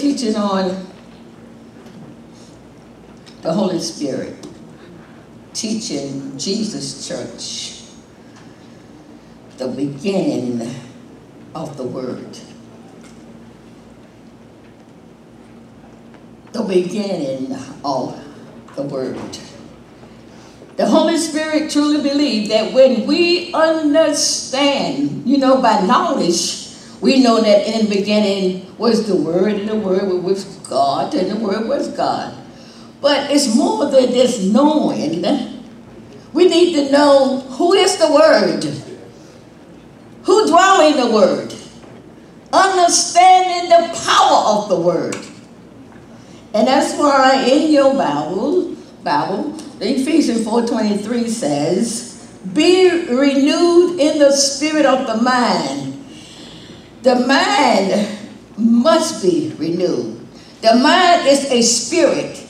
teaching on the Holy Spirit, teaching Jesus Church, the beginning of the Word. The beginning of the Word. The Holy Spirit truly believes that when we understand, you know, by knowledge, we know that in the beginning was the Word, and the Word was God, and the Word was God. But it's more than just knowing. We need to know who is the Word, who dwell in the Word, understanding the power of the Word. And that's why in your Bible, Bible, Ephesians 4.23 says, Be renewed in the spirit of the mind. The mind must be renewed. The mind is a spirit.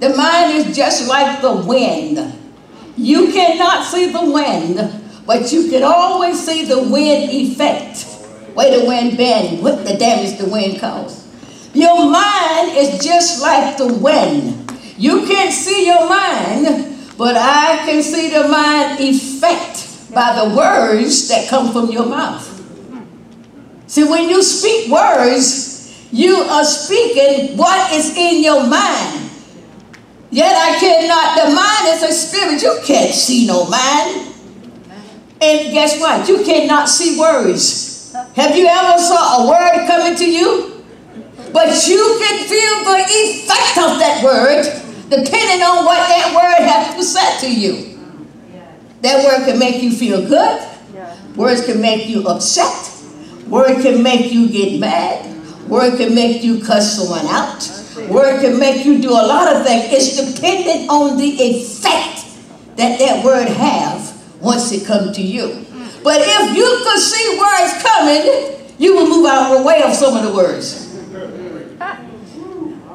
The mind is just like the wind. You cannot see the wind, but you can always see the wind effect. Where the wind bend, what the damage the wind caused. Your mind is just like the wind. You can't see your mind, but I can see the mind effect by the words that come from your mouth. See, when you speak words, you are speaking what is in your mind. Yet I cannot, the mind is a spirit. You can't see no mind. And guess what? You cannot see words. Have you ever saw a word coming to you? But you can feel the effect of that word depending on what that word has to say to you. That word can make you feel good. Words can make you upset. Word can make you get mad. Word can make you cuss someone out. Word can make you do a lot of things. It's dependent on the effect that that word have once it comes to you. But if you could see words coming, you will move out of the way of some of the words.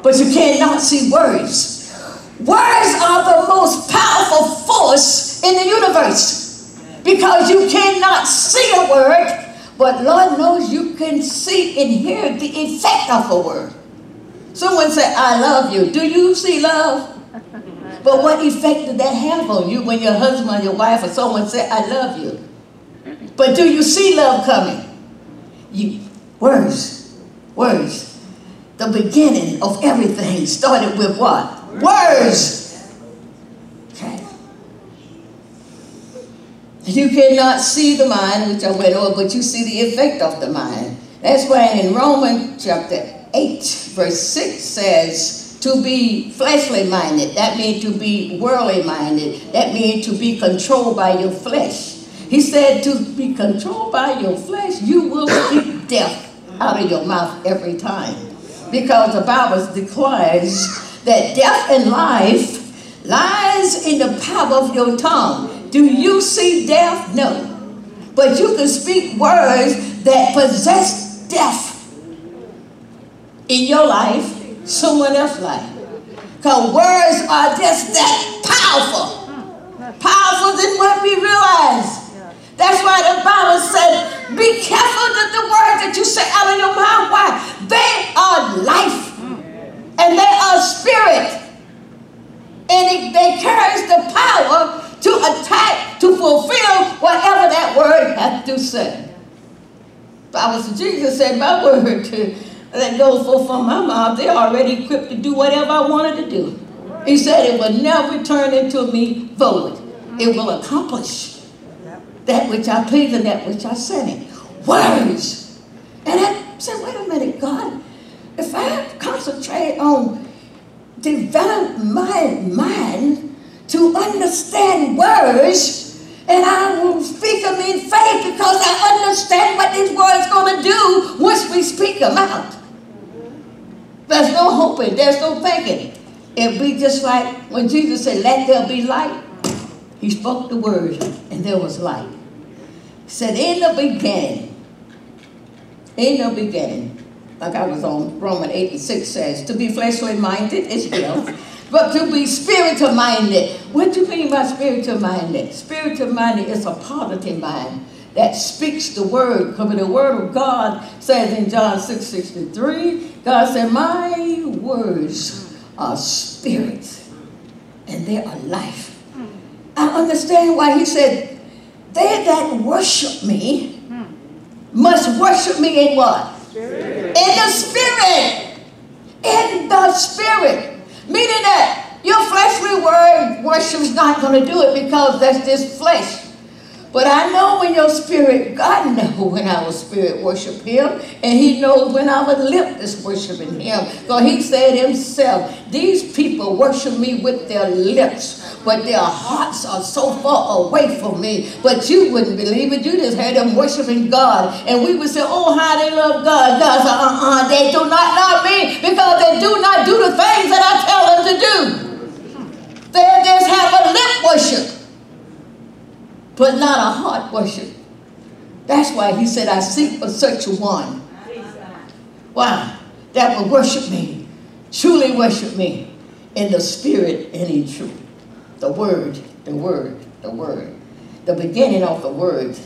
But you cannot see words. Words are the most powerful force in the universe because you cannot see a word, but Lord knows you can see and hear the effect of a word. Someone said, I love you. Do you see love? But what effect did that have on you when your husband, or your wife, or someone said, I love you? But do you see love coming? You, words, words. The beginning of everything started with what? Words. Okay. You cannot see the mind, which I went over, but you see the effect of the mind. That's why in Romans chapter 8, verse 6 says, to be fleshly minded, that means to be worldly minded, that means to be controlled by your flesh. He said to be controlled by your flesh, you will speak death out of your mouth every time. Because the Bible declares that death and life lies in the power of your tongue. Do you see death? No. But you can speak words that possess death in your life, someone else's life. Because words are just that powerful. Powerful than what we realize. That's why the Bible said, be careful that the words that you say out of your mouth, why? They are life and they are spirit. And they carry the power to attack, to fulfill whatever that word has to say. Bible says, Jesus said, my word to, that goes forth from my mouth, they're already equipped to do whatever I wanted to do. He said it will never return into me void. It will accomplish that which I please and that which I sent it. Words. And I said, wait a minute, God, if I concentrate on develop my mind to understand words, and I will speak them in faith because I understand what these words going to do once we speak them out. There's no hoping, there's no thinking. It'd be just like when Jesus said, Let there be light. He spoke the word, and there was light. He said, In the beginning, in the beginning, like I was on Roman 8 and 6 says, to be fleshly minded is death, but to be spiritual minded. What do you mean by spiritual minded? Spiritual minded is a positive mind that speaks the word. Because the word of God says in John 6 63, God said, My words are spirit and they are life. I understand why he said, They that worship me must worship me in what? Spirit. In the spirit. In the spirit. Meaning that your fleshly word worship is not going to do it because that's just flesh. But I know when your spirit, God knows when our spirit worship him, and he knows when our lip is worshiping him. So he said himself, these people worship me with their lips, but their hearts are so far away from me. But you wouldn't believe it. You just heard them worshiping God. And we would say, oh, how they love God. God said, uh-uh, they do not love me because they do not do the things that I tell them to do. They just have a lip worship but not a heart worship. That's why he said, I seek for such a one. Why? That will worship me, truly worship me in the spirit and in truth. The word, the word, the word. The beginning of the word.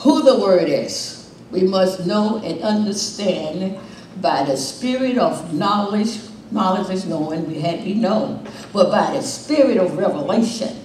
Who the word is, we must know and understand by the spirit of knowledge. Knowledge is knowing, we had be known. But by the spirit of revelation,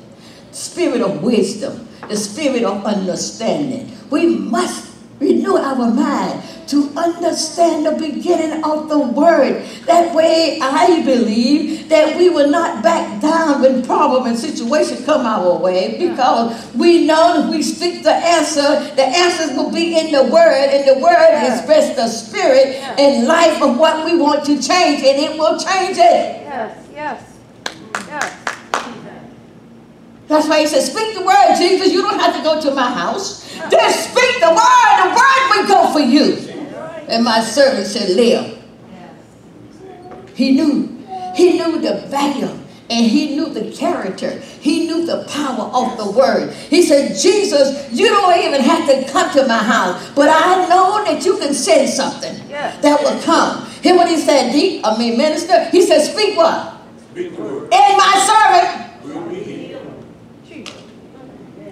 spirit of wisdom, the spirit of understanding. We must renew our mind to understand the beginning of the word. That way, I believe that we will not back down when problem and situation come our way because we know if we speak the answer, the answers will be in the word, and the word yeah. express the spirit yeah. and life of what we want to change, and it will change it. Yes, yes, yes. That's why he says, speak the word, Jesus. You don't have to go to my house. Just speak the word. The word will go for you. And my servant shall live. He knew. He knew the value and he knew the character. He knew the power of the word. He said, Jesus, you don't even have to come to my house, but I know that you can send something that will come. Hear what he said, deep, I mean, minister? He said, speak what? Speak the word. And my servant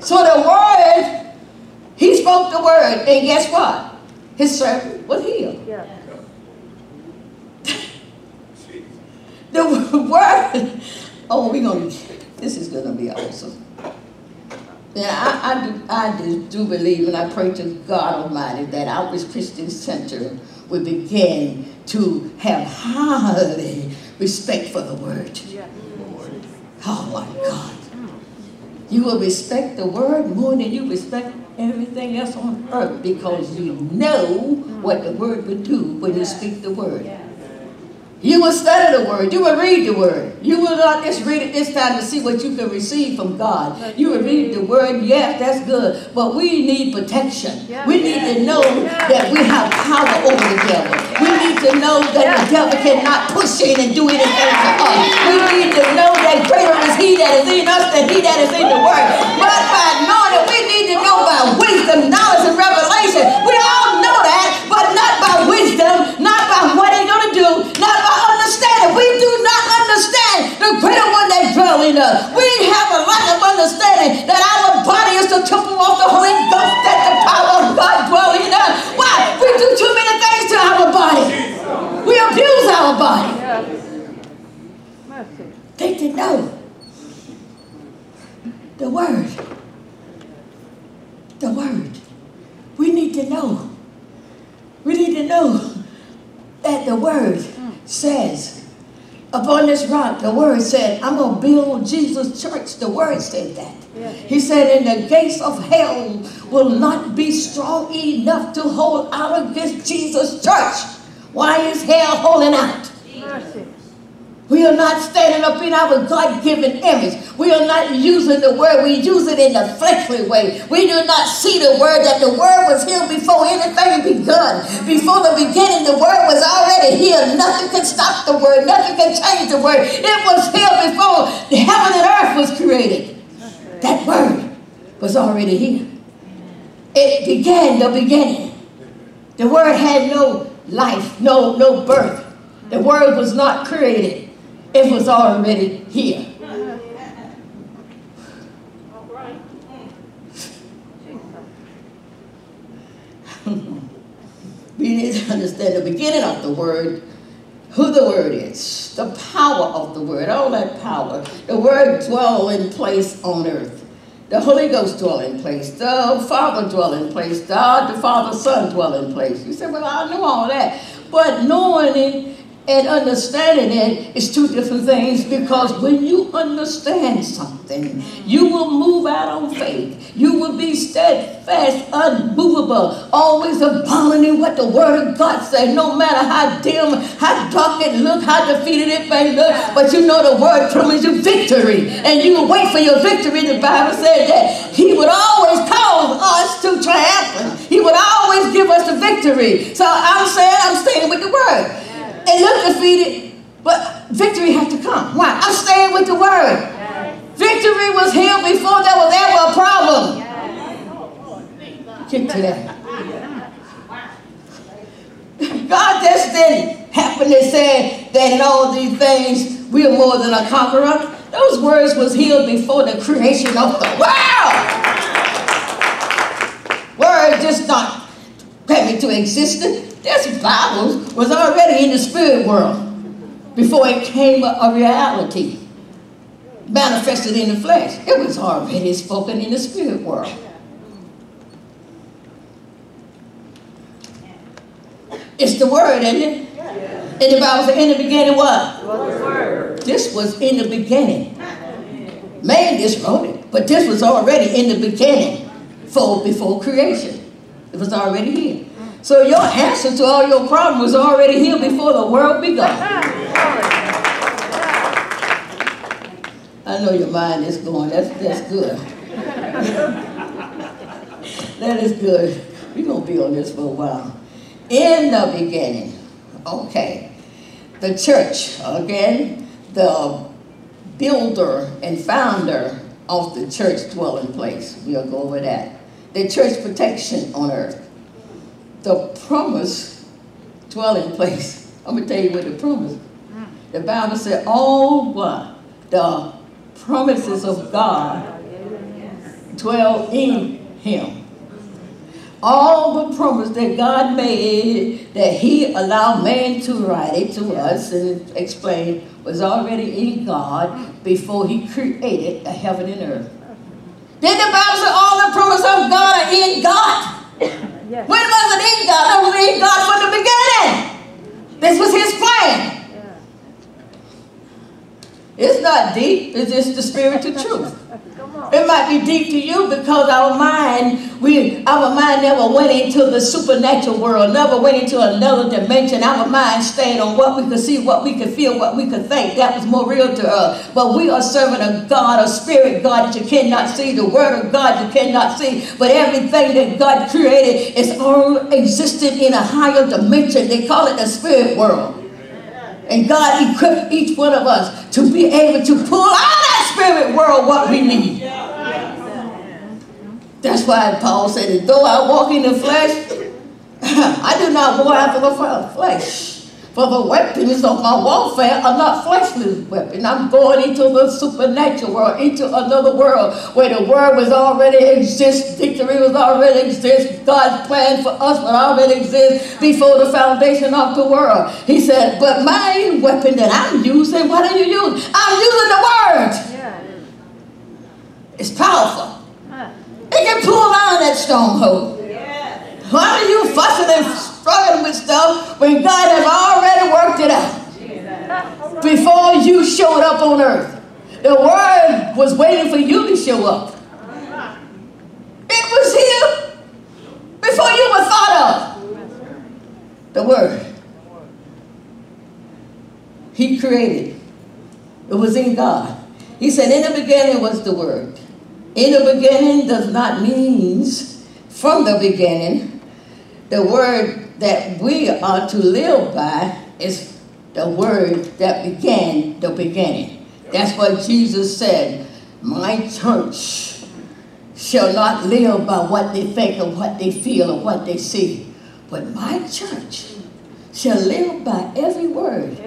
so the word, he spoke the word, and guess what? His servant was healed. Yeah. the word, oh, we're going to, this is going to be awesome. Yeah, I, I, do, I do, do believe, and I pray to God Almighty that Outreach Christian Center will begin to have highly respect for the word. Yeah. Oh my God. You will respect the word more than you respect everything else on earth because you know what the word would do when you speak the word. You will study the word. You will read the word. You will not just read it this time to see what you can receive from God. You will read the word. Yes, that's good. But we need protection. We need to know that we have power over the devil. We need to know that the devil cannot push in and do anything to us. We need to know that greater is he that is in us than he that is in the world. But by knowing that we need to know by wisdom, knowledge, and revelation. We all know that, but not by wisdom, not by what he's going to do, not by understanding. We do not the greater one that dwells in us. We have a lack of understanding that our body is the temple of the Holy Ghost, that the power of God dwells in us. Why? We do too many things to our body. We abuse our body. They did know the word. The word. We need to know. We need to know that the word says, upon this rock, the word said, I'm going to build Jesus' church. The word said that. Yeah. He said, and the gates of hell will not be strong enough to hold out against Jesus' church. Why is hell holding out? Mercy. We are not standing up in our God-given image. We are not using the word. We use it in a fleshly way. We do not see the word that the word was here before anything begun. Before the beginning, the word was already here. Nothing can stop the word. Nothing can change the word. It was here before the heaven and earth was created. That word was already here. It began the beginning. The word had no life, no, no birth. The word was not created. It was already here. we need to understand the beginning of the word, who the word is, the power of the word, all that power. The word dwell in place on earth. The Holy Ghost dwell in place. The Father dwell in place. God, the Father, Son dwell in place. You say, well, I know all that. But knowing it and understanding it is two different things because when you understand something, you will move out on faith. You will be steadfast, unmovable, always abounding what the Word of God says, no matter how dim, how dark it look, how defeated it may look. But you know the Word promises you victory, and you will wait for your victory. The Bible said that He would always cause us to triumph. He would always give us the victory. So I'm saying I'm staying with the Word and look defeated, but victory has to come. Why? I'm staying with the word. Yes. Victory was here before there was ever a problem. Yes. Get to that. God just didn't happen to say that in all these things we are more than a conqueror. Those words was healed before the creation of the world. Word just not came into existence. This Bible was already in the spirit world before it came a, reality, manifested in the flesh. It was already spoken in the spirit world. It's the word, isn't it? And the Bible said, in the beginning, what? This was in the beginning. Man just wrote it, but this was already in the beginning, for before creation. It was already here. So your answer to all your problems was already here before the world began. I know your mind is going. That's that's good. that is good. We're gonna be on this for a while. In the beginning, okay, the church again, the builder and founder of the church dwelling place. We'll go over that. The church protection on earth the promise dwelling place. I'm going to tell you what the promise. The Bible said all what? The promises of God dwell in him. All the promise that God made, that he allowed man to write it to us and explain, was already in God before he created the heaven and earth. Then the Bible said all promises of God are in God. Yes. When was it in God? It was in God from the beginning. This was his plan. It's not deep, it's just the spiritual truth. It might be deep to you because our mind, we our mind never went into the supernatural world, never went into another dimension. Our mind stayed on what we could see, what we could feel, what we could think. That was more real to us. But we are serving a God, a spirit God that you cannot see, the word of God you cannot see. But everything that God created is all existed in a higher dimension. They call it the spirit world. And God equipped each one of us to be able to pull out spirit world what we need. That's why Paul said, though I walk in the flesh, I do not war after the flesh. For the weapons of my warfare are not fleshly weapons. I'm going into the supernatural world, into another world where the word was already exist, victory was already exist, God's plan for us would already exist before the foundation of the world. He said, but my weapon that I'm using, what are you using? I'm using the word. It's powerful. It can pull down that stronghold. Why are you fussing and struggling with stuff when God has already worked it out before you showed up on earth. The word was waiting for you to show up. It was here before you were thought of. The word. He created. It was in God. He said, in the beginning was the word. In the beginning does not means from the beginning. The word that we are to live by is the word that began the beginning. That's what Jesus said. My church shall not live by what they think or what they feel or what they see, but my church shall live by every word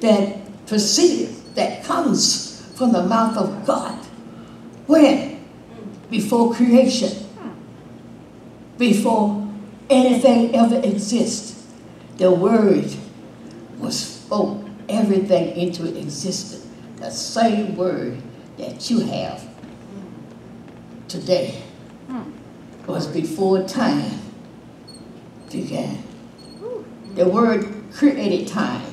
that proceeds, that comes from the mouth of God. Before creation. Before anything ever exists, the word was spoke everything into existence. The same word that you have today was before time began. The word created time.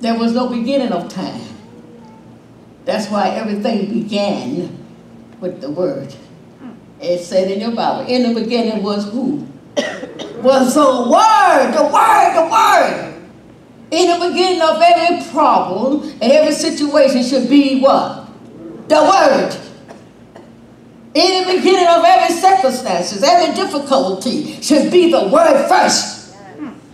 There was no beginning of time. That's why everything began with the word. It said in your Bible, in the beginning was who? was the word, the word, the word. In the beginning of every problem and every situation should be what? The word. In the beginning of every circumstances, every difficulty should be the word first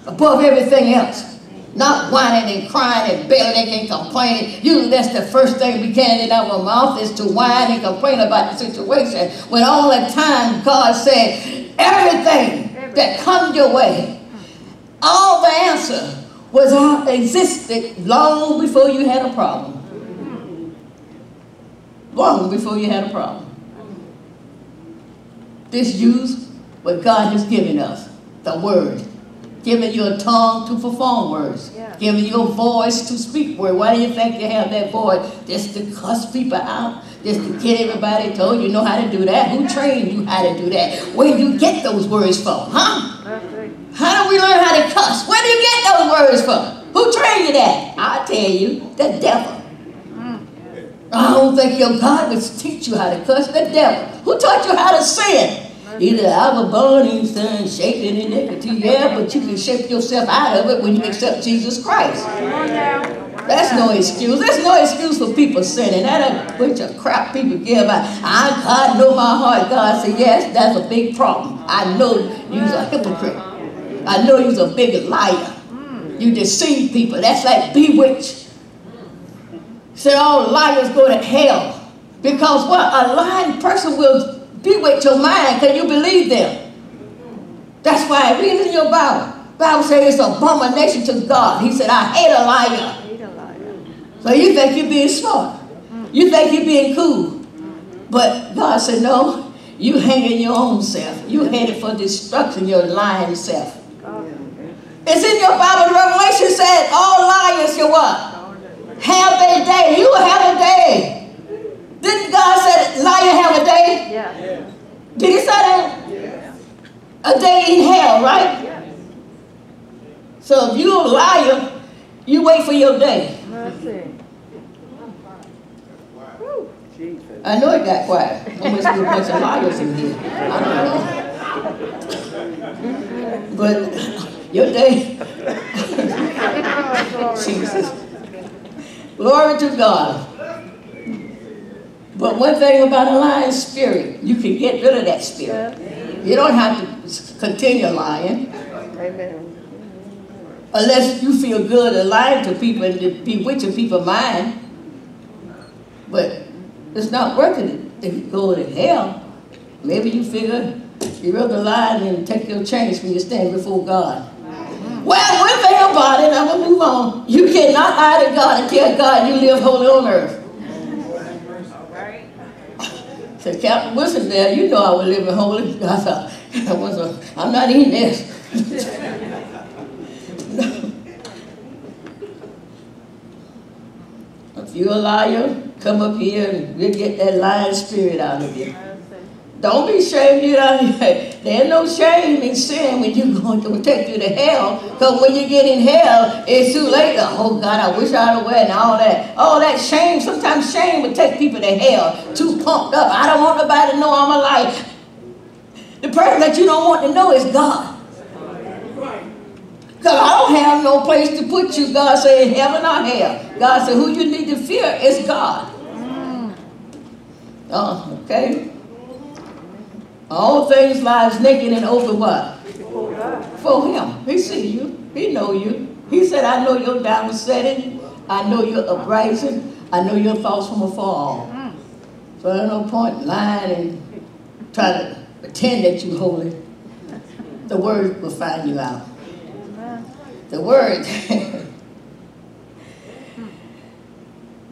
above everything else. Not whining and crying and bailing and complaining. Usually that's the first thing we can in our mouth is to whine and complain about the situation. When all the time God said, everything that comes your way, all the answer was existed long before you had a problem. Long before you had a problem. This use what God has given us, the word giving you a tongue to perform words, yeah. giving you a voice to speak words. Why do you think you have that voice? Just to cuss people out, just to get everybody told you know how to do that. Who trained you how to do that? Where do you get those words from, huh? How do we learn how to cuss? Where do you get those words from? Who trained you that? I tell you, the devil. Mm. I don't think your God would teach you how to cuss the devil. Who taught you how to sin? Either I was born in sin, shaped in iniquity, yeah, but you can shape yourself out of it when you accept Jesus Christ. That's no excuse. There's no excuse for people sinning. That a bunch of crap people give about. I God know my heart. God said, yes, that's a big problem. I know you're a hypocrite. I know you're a big liar. You deceive people. That's like bewitched. Said all liars go to hell. Because what? A lying person will be with your mind. Can you believe them? That's why read in your Bible. Bible says it's abomination to God. He said, I hate a liar. So you think you're being smart. You think you're being cool. But God said, no, you hanging your own self. You headed for destruction, your lying self. It's in your Bible. Revelation said, all liars, you what? Have their day. You will have a day. Didn't God say liar have a day? Yeah. yeah. Did he say that? Yeah. A day in hell, right? Yeah. So if you're a liar, you wait for your day. I know it got quiet. Must be a bunch of liars in here. I don't know. But your day. Jesus. Glory to God. But one thing about a lying spirit, you can get rid of that spirit. You don't have to continue lying. Amen. Unless you feel good at lying to people and bewitching people's mind. But it's not working if you go to hell. Maybe you figure you rather lie and take your chance when you stand before God. Well, one thing about it, and I'm going to move on. You cannot lie to God and tell God you live holy on earth. Said, Captain Wilson there, you know I was living holy. I thought, I was a, I'm not eating this. if you're a liar, come up here and we'll get that lying spirit out of you. Don't be ashamed. You know, there's no shame in sin when you're going to take you to hell. Because when you get in hell, it's too late. Oh, God, I wish I had went and all that. All that shame. Sometimes shame would take people to hell. Too pumped up. I don't want nobody to know I'm alive. The person that you don't want to know is God. Because I don't have no place to put you. God said heaven or hell. God said who you need to fear is God. Mm. Oh, okay. All things lies naked and open what? For him. He see you. He know you. He said, I know your down setting. I know your uprising. I know your thoughts from afar. So there's no point lying and try to pretend that you're holy. The word will find you out. The word.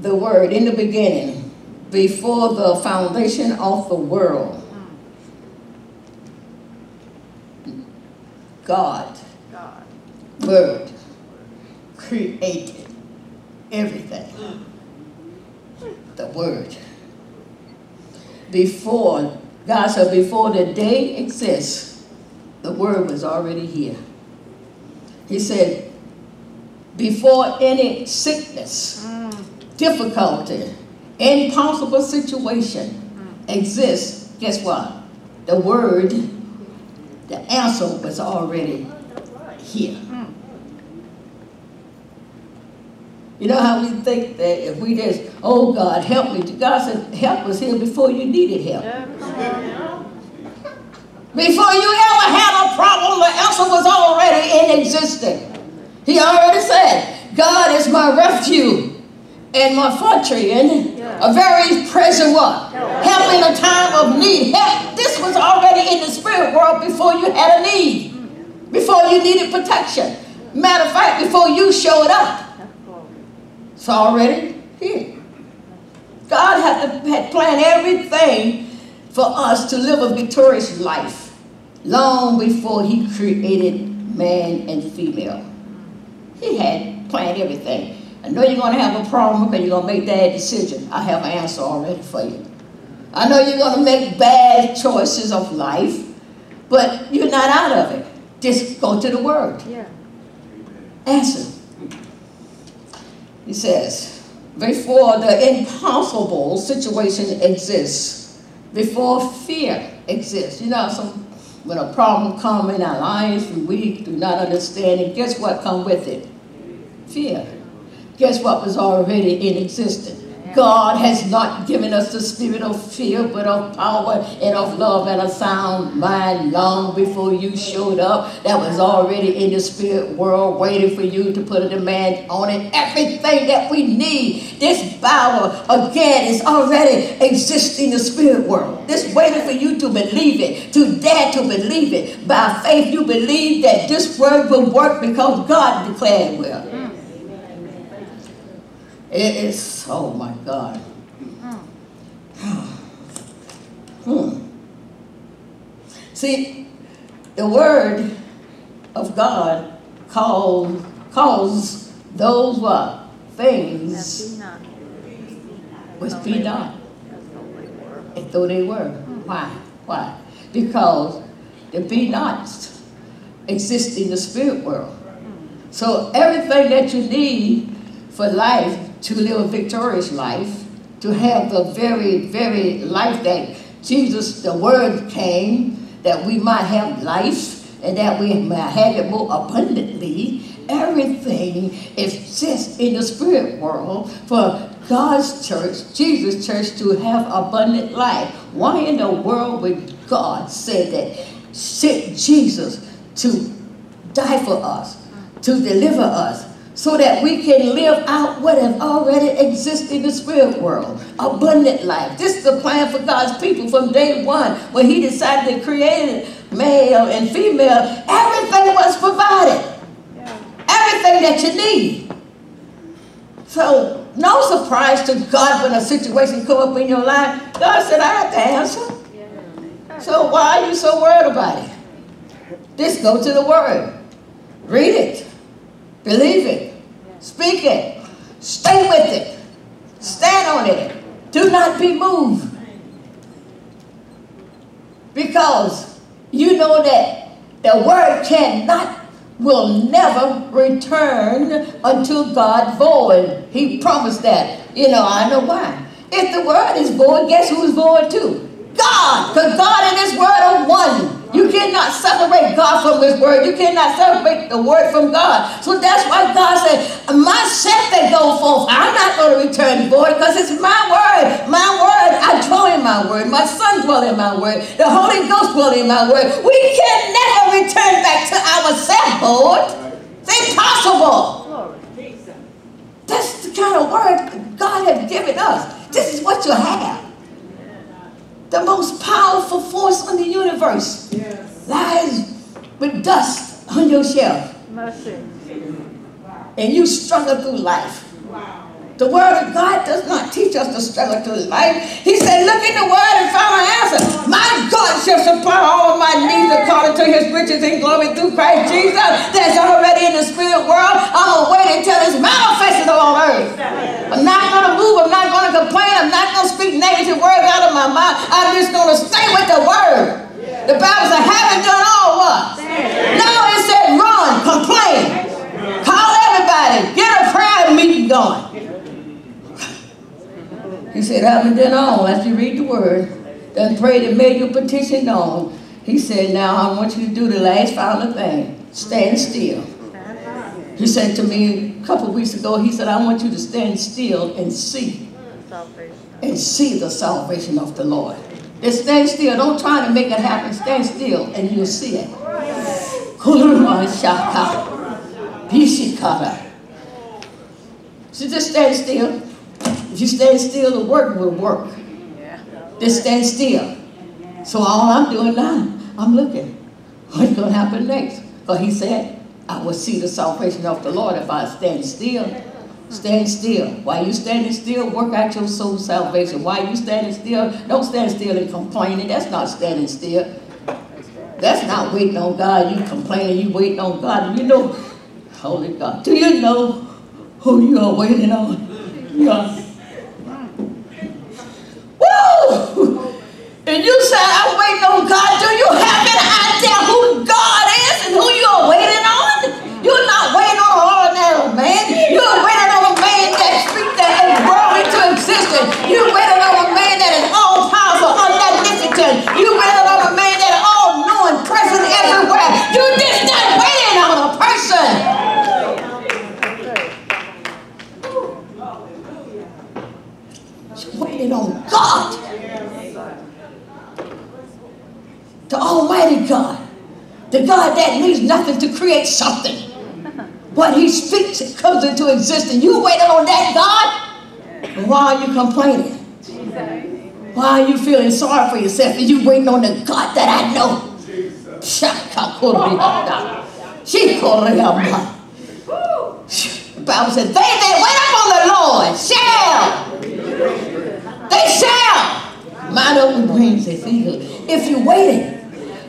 the word in the beginning, before the foundation of the world God, God. Word, created everything. The Word. Before, God said, before the day exists, the Word was already here. He said, before any sickness, difficulty, impossible situation mm. exists, guess what? The Word, the answer was already here. Hmm. You know how we think that if we just, oh God, help me. God said, help was here before you needed help. Yeah, come on. Before you ever had a problem, the answer was already in existence. He already said, God is my refuge and my and a very present what? Help in a time of need. Help. This was already in the spirit world before you had a need. Before you needed protection. Matter of fact, before you showed up. It's already here. God had, had planned everything for us to live a victorious life long before he created man and female. He had planned everything. I know you're going to have a problem because you're going to make bad decisions. I have an answer already for you. I know you're going to make bad choices of life, but you're not out of it. Just go to the Word. Yeah. Answer. He says, before the impossible situation exists, before fear exists. You know, some when a problem comes in our lives we do not understand it, guess what comes with it? Fear. Guess what was already in existence? God has not given us the spirit of fear, but of power and of love and a sound mind long before you showed up. That was already in the spirit world waiting for you to put a demand on it. Everything that we need, this power, again, is already existing in the spirit world. This waiting for you to believe it, to dare to believe it. By faith, you believe that this word will work because God declared it will. It is, oh my God. Hmm. hmm. See, the word of God calls calls those what? Things which be not As though they were. as though they were. Why? Why? Because the be nots exist in the spirit world. So everything that you need for life, to live a victorious life, to have the very, very life that Jesus, the Word came, that we might have life and that we might have it more abundantly. Everything exists in the spirit world for God's church, Jesus' church, to have abundant life. Why in the world would God say that? Sent Jesus to die for us, to deliver us, so that we can live out what has already existed in the spirit world abundant life. This is the plan for God's people from day one when He decided to create male and female. Everything was provided, Yeah. everything that you need. So, no surprise to God when a situation come up in your life. God said, I have to answer. So why are you so worried about it? Just go to the Word. Read it. Believe it. Speak it. Stay with it. Stand on it. Do not be moved. Because you know that the Word cannot, will never return unto God void. He promised that. You know, I know why. If the Word is void, guess who's void too? God, because God and His Word are one. You cannot separate God from His Word. You cannot separate the Word from God. So that's why God said, My that go forth, I'm not going to return void because it's my Word. My Word, I dwell in my Word. My Son dwell in my Word. The Holy Ghost dwell in my Word. We can never return back to ourselves void. It's impossible. That's the kind of Word God has given us. This is what you have the most powerful force in the universe lies with dust on your shelf. Mercy. And you struggle through life. The word of God does not teach us to struggle through life. He said, look in the word and find an answer. My God shall supply all of my needs according to his riches and glory through Christ Jesus. That's already in the spirit world. I'm going to wait until it's manifested on earth. I'm not going to move. I'm not going to complain. I'm not going to speak negative words out of my mouth. I'm just going to stay with the word. The Bible said, haven't done all what? No, it said run, complain. Call everybody. Get a prayer meeting going. He said, haven't done all as you read the word. Then prayed and made your petition known. He said, now I want you to do the last final thing. Stand still. He said to me a couple weeks ago, he said, I want you to stand still and see. And see the salvation of the Lord. Just stand still. Don't try to make it happen. Stand still and you'll see it. So just stand still. If you stand still, the work will work. Just stand still. So all I'm doing now, I'm looking. What's going to happen next? But he said, I will see the salvation of the Lord if I stand still. Stand still. While you standing still, work out your soul salvation. While you standing still, don't stand still and complaining. That's not standing still. That's not waiting on God. You complaining, you waiting on God. You know, holy God. Do you know who you are waiting on? Woo! And you say, I'm waiting on God. Do you have any idea who God is and who you are waiting on? You're not waiting on an ordinary man. You're waiting on a man that speaks that and grow into existence. You're waiting on a man that is all powerful, omnipotent. You're waiting on a man that is all knowing, present everywhere. You're just not waiting on a person. You're waiting on God. The Almighty God. The God that needs nothing to create something. When He speaks, it comes into existence. You waiting on that God? Why are you complaining? Why are you feeling sorry for yourself? And you waiting on the God that I know? The Bible says, they that wait upon the Lord shall. They shall. Up with wings as eagles. If you're waiting,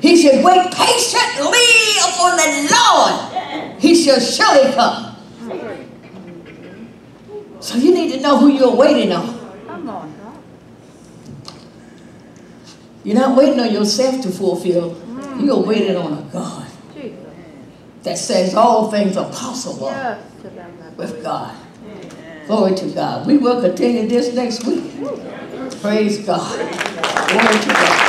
he should wait patiently upon the Lord. He shall surely come. So you need to know who you're waiting on. Come on. You're not waiting on yourself to fulfill. Mm. You're waiting on a God Jesus. that says all things are possible Yes, to them that with God. Glory to God. We will continue this next week. Praise God. Glory to God.